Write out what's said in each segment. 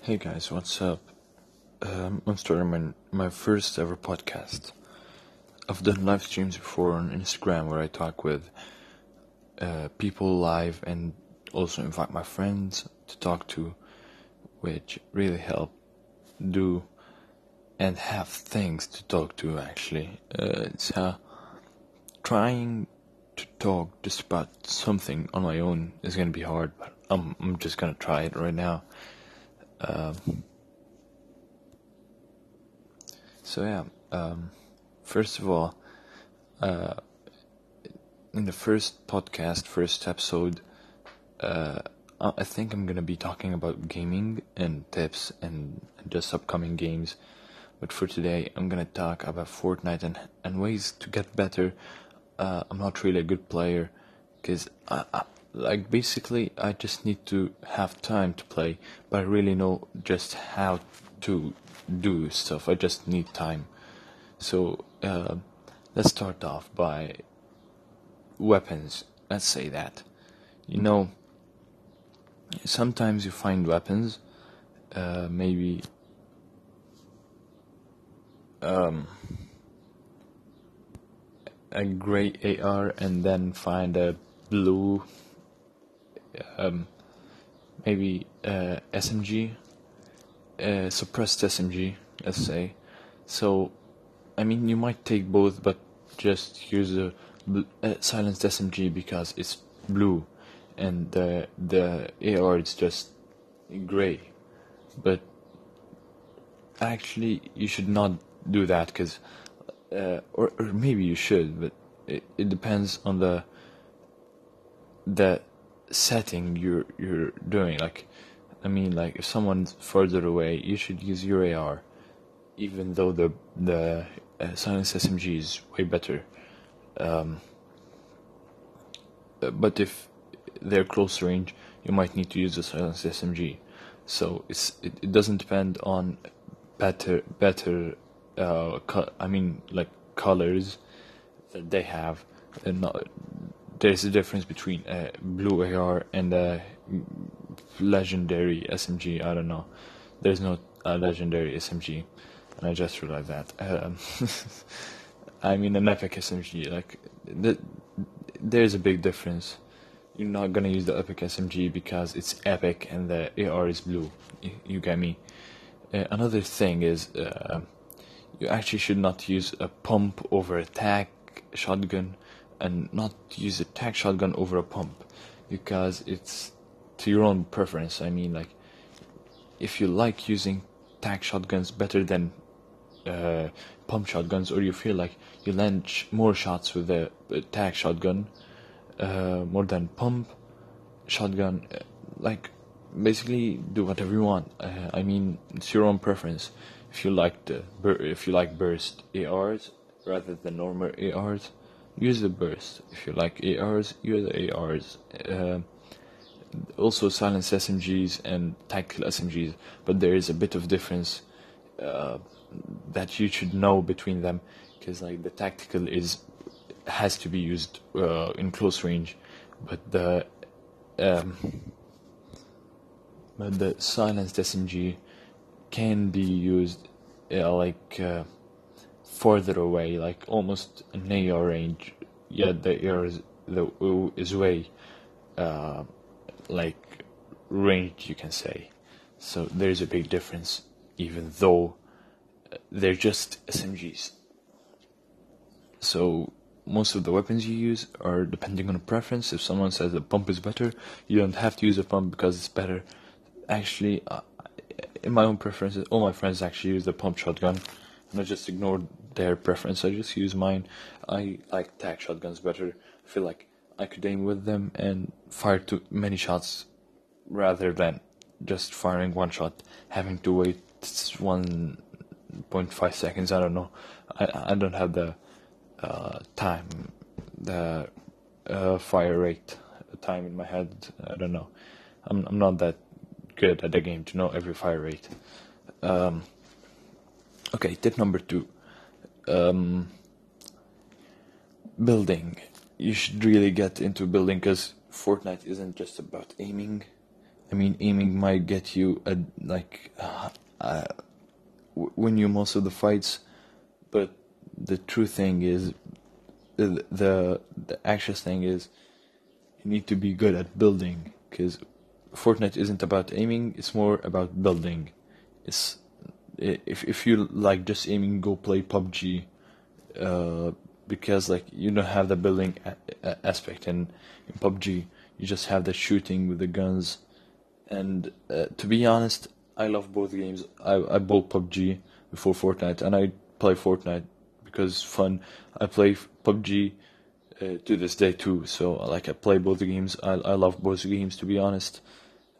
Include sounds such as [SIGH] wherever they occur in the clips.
Hey guys, what's up? Um, I'm starting my, my first ever podcast. I've done live streams before on Instagram where I talk with uh, people live and also invite my friends to talk to, which really help do and have things to talk to actually. Uh, it's uh, trying to talk just about something on my own is gonna be hard, but I'm, I'm just gonna try it right now. Um, so yeah, um, first of all, uh, in the first podcast, first episode, uh, I think I'm gonna be talking about gaming and tips and just upcoming games. But for today, I'm gonna talk about Fortnite and and ways to get better. Uh, I'm not really a good player, cause I, I like basically I just need to have time to play, but I really know just how to do stuff. I just need time. So uh, let's start off by weapons. Let's say that. You know, sometimes you find weapons, uh, maybe um, a gray AR and then find a blue um, maybe uh, SMG, uh, suppressed SMG, let's say. So, I mean, you might take both, but just use a uh, silenced SMG because it's blue, and the the AR is just gray. But actually, you should not do that because, uh, or or maybe you should, but it, it depends on the the setting you're you're doing. Like, I mean, like if someone's further away, you should use your AR, even though the the uh, silence SMG is way better. Um, uh, but if they're close range, you might need to use the silence SMG. So it's it, it doesn't depend on better better. Uh, I mean, like colors that they have. They're not there's a difference between a blue AR and a legendary SMG. I don't know. There's no a legendary SMG, and I just realized that. Um, [LAUGHS] I mean, an epic SMG. Like, the, there's a big difference. You're not gonna use the epic SMG because it's epic and the AR is blue. You, you get me. Uh, another thing is, uh, you actually should not use a pump over a tac shotgun and not use a tac shotgun over a pump because it's to your own preference. I mean, like, if you like using tac shotguns better than uh, pump shotguns, or you feel like you land sh- more shots with a, a tac shotgun uh, more than pump shotgun, uh, like, basically do whatever you want. Uh, I mean, it's your own preference. If you like the bur- if you like burst ARs rather than normal ARs, use the burst. If you like ARs, use the ARs. Uh, also silence SMGs and tactical SMGs, but there is a bit of difference uh, that you should know between them, because like the tactical is has to be used uh, in close range, but the um, but the silenced SMG can be used uh, like uh, further away, like almost an AR range. Yet the AR is, the is way uh, like range, you can say. So there's a big difference, even though uh, they're just SMGs. So most of the weapons you use are depending on preference. If someone says a pump is better, you don't have to use a pump because it's better. Actually, uh, in my own preferences, all my friends actually use the pump shotgun, and I just ignored their preference. I just use mine. I like tac shotguns better. I feel like I could aim with them and fire too many shots rather than just firing one shot, having to wait 1.5 seconds. I don't know. I, I don't have the uh, time, the uh, fire rate time in my head. I don't know. I'm, I'm not that good at the game to know every fire rate. Um, okay, tip number two. Um, building. You should really get into building because Fortnite isn't just about aiming I mean, aiming might get you a like uh, uh, win you most of the fights, but the true thing is the the, the actual thing is you need to be good at building because Fortnite isn't about aiming; it's more about building. It's if if you like just aiming, go play PUBG, uh, because like you don't have the building a- aspect in in PUBG. You just have the shooting with the guns, and uh, to be honest, I love both games. I I bought PUBG before Fortnite, and I play Fortnite because fun. I play PUBG uh, to this day too. So like I play both games. I I love both games to be honest.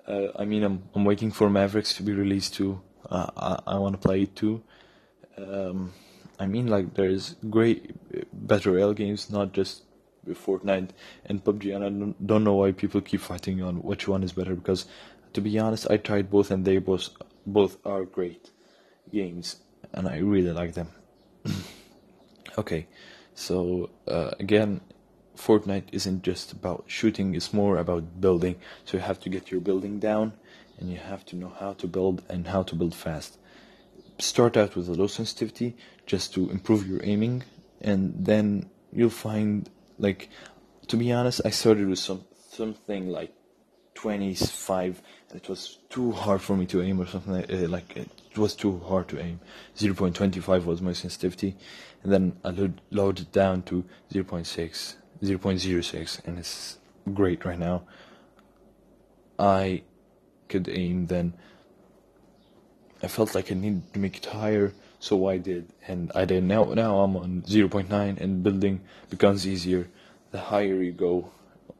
Uh, I mean I'm I'm waiting for Mavericks to be released too. Uh, I I want to play it too. Um, I mean like there's great battle royale games, not just Fortnite and PUBG, and I don't, don't know why people keep fighting on which one is better because to be honest, I tried both and they both both are great games, and I really like them. [LAUGHS] okay, so uh, again, Fortnite isn't just about shooting; it's more about building. So you have to get your building down, and you have to know how to build and how to build fast. Start out with a low sensitivity just to improve your aiming, and then you'll find like, to be honest, I started with some something like 25 and it was too hard for me to aim or something like, uh, like it was too hard to aim 0.25 was my sensitivity and then I load, lowered it down to 0.6 0.06 and it's great right now I could aim then I felt like I needed to make it higher so I did and I did now now I'm on 0.9 and building becomes easier the higher you go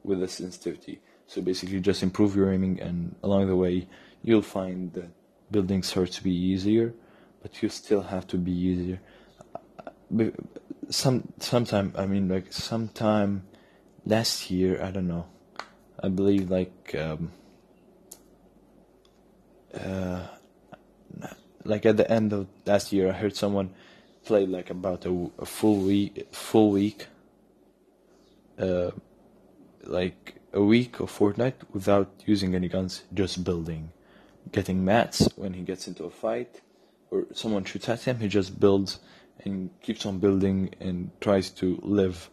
with the sensitivity so basically, just improve your aiming, and along the way, you'll find that building starts to be easier, but you still have to be easier. Some sometime, I mean, like sometime last year, I don't know. I believe like um, uh, like at the end of last year, I heard someone play like about a, a full week, full week, uh, like a week or fortnight without using any guns, just building. Getting mats when he gets into a fight or someone shoots at him, he just builds and keeps on building and tries to live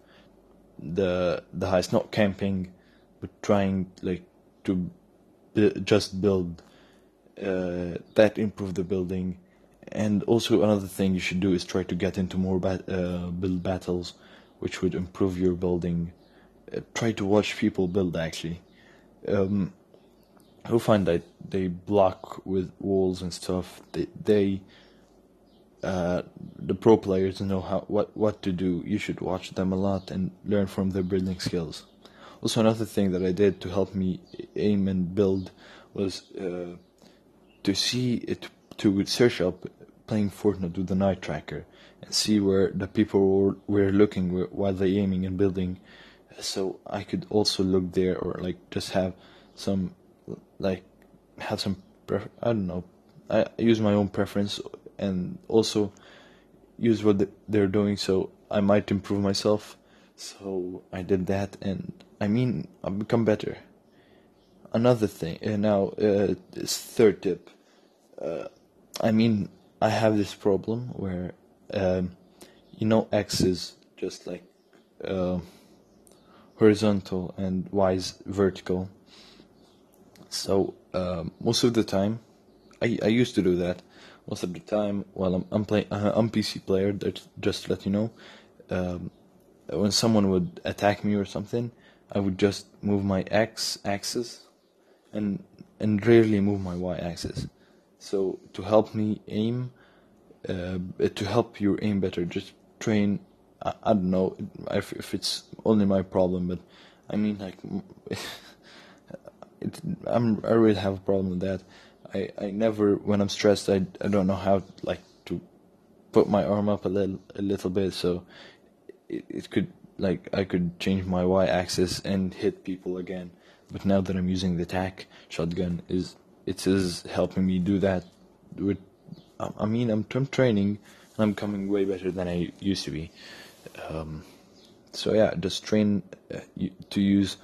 the the heist, not camping, but trying like to just build. Uh, that improve the building, and also another thing you should do is try to get into more bat- uh, build battles, which would improve your building try to watch people build actually. Um, you'll find that they block with walls and stuff. They, they uh, the pro players know how what what to do. You should watch them a lot and learn from their building skills. Also, another thing that I did to help me aim and build was uh, to see it to search up playing Fortnite with the night tracker and see where the people were, were looking while they aiming and building. So I could also look there or like just have some like have some pref- I don't know I use my own preference and also use what they're doing. So I might improve myself. So I did that and I mean I've become better. Another thing uh, now uh, this third tip uh, I mean I have this problem where um, you know X is just like uh, horizontal and Y is vertical. So um, most of the time, I, I used to do that. Most of the time, while I'm I'm uh, I'm PC player. Just to let you know, um, when someone would attack me or something, I would just move my X axis, and and rarely move my Y axis. So to help me aim, uh, to help you aim better, just train I, I don't know if, if it's only my problem, but I mean like [LAUGHS] it, I'm I really have a problem with that. I, I never when I'm stressed I, I don't know how like to put my arm up a little a little bit so it, it could like I could change my y axis and hit people again. But now that I'm using the tac shotgun is it is helping me do that with I mean I'm, I'm training and I'm coming way better than I used to be. Um, so yeah, just train uh, to use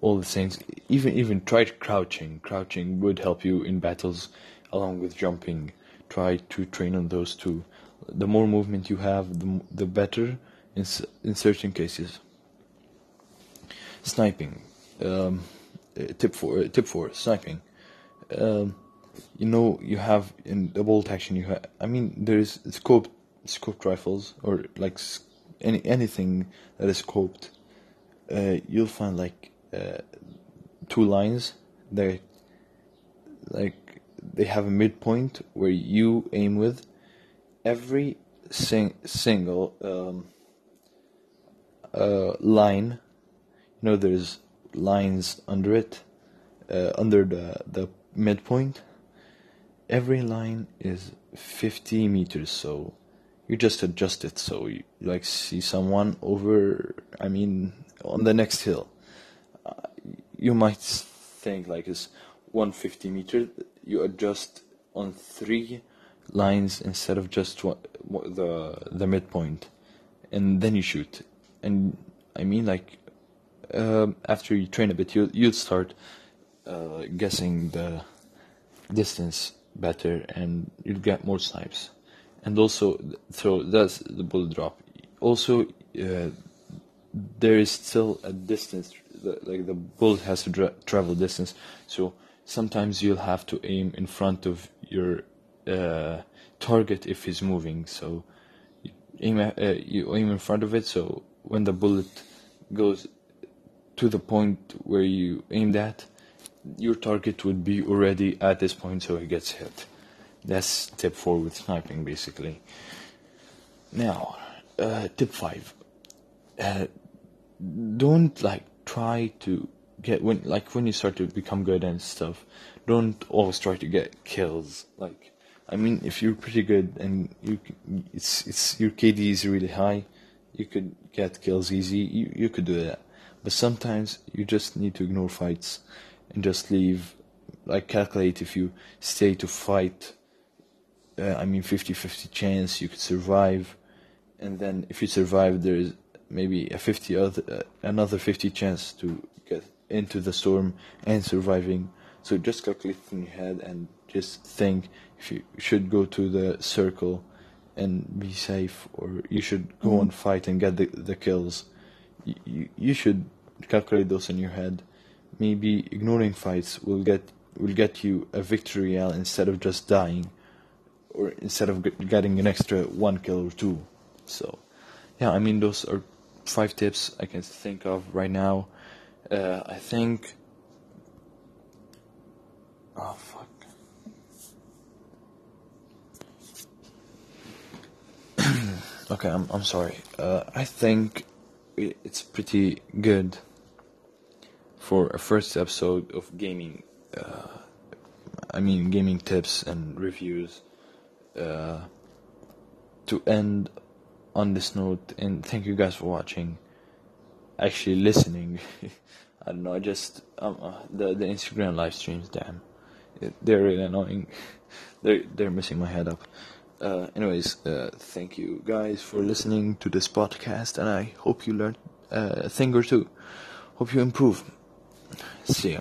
all the things. Even even try crouching. Crouching would help you in battles, along with jumping. Try to train on those two. The more movement you have, the the better in in certain cases. Sniping. Um, tip four. Tip four. Sniping. Um, you know you have in the bolt action you have. I mean there's scoped scoped rifles or like any anything that is scoped. Uh, you'll find like uh, two lines they like they have a midpoint where you aim with every sing- single um, uh, line you know there's lines under it uh, under the the midpoint every line is 50 meters so you just adjust it so you like see someone over i mean on the next hill. You might think like it's 150 meter you adjust on three lines instead of just one, the the midpoint and then you shoot. And i mean like uh, after you train a bit you you'll start uh, guessing the distance better and you'll get more snipes. And also so that's the bullet drop. Also uh, there is still a distance like the bullet has to travel distance. So sometimes you'll have to aim in front of your uh, target if he's moving. So you aim uh, you aim in front of it. So when the bullet goes to the point where you aimed at your target would be already at this point so it gets hit. That's tip 4 with sniping basically. Now uh, tip 5 uh, don't like try to get when like when you start to become good and stuff don't always try to get kills. Like i mean if you're pretty good and you it's it's your kd is really high you could get kills easy. You, you could do that. But sometimes you just need to ignore fights and just leave like calculate if you stay to fight uh, i mean 50-50 chance you could survive. And then if you survive there's maybe a 50 other uh, another 50 chance to get into the storm and surviving. So just calculate in your head and just think if you should go to the circle and be safe or you should go mm-hmm. and fight and get the, the kills. You, you, you should calculate those in your head maybe ignoring fights will get will get you a victory instead of just dying or instead of getting an extra one kill or two so yeah i mean those are five tips I can think of right now. Uh, I think. Oh fuck. [CLEARS THROAT] okay, I'm I'm sorry. Uh, I think it's pretty good for a first episode of gaming. Uh, I mean, gaming tips and reviews. Uh, to end on this note, and thank you guys for watching. Actually, listening. [LAUGHS] I don't know. I Just um, uh, the the Instagram live streams. Damn, they're really annoying. [LAUGHS] they're they're messing my head up. Uh, anyways, uh, thank you guys for listening to this podcast, and I hope you learned uh, a thing or two. Hope you improve. See ya.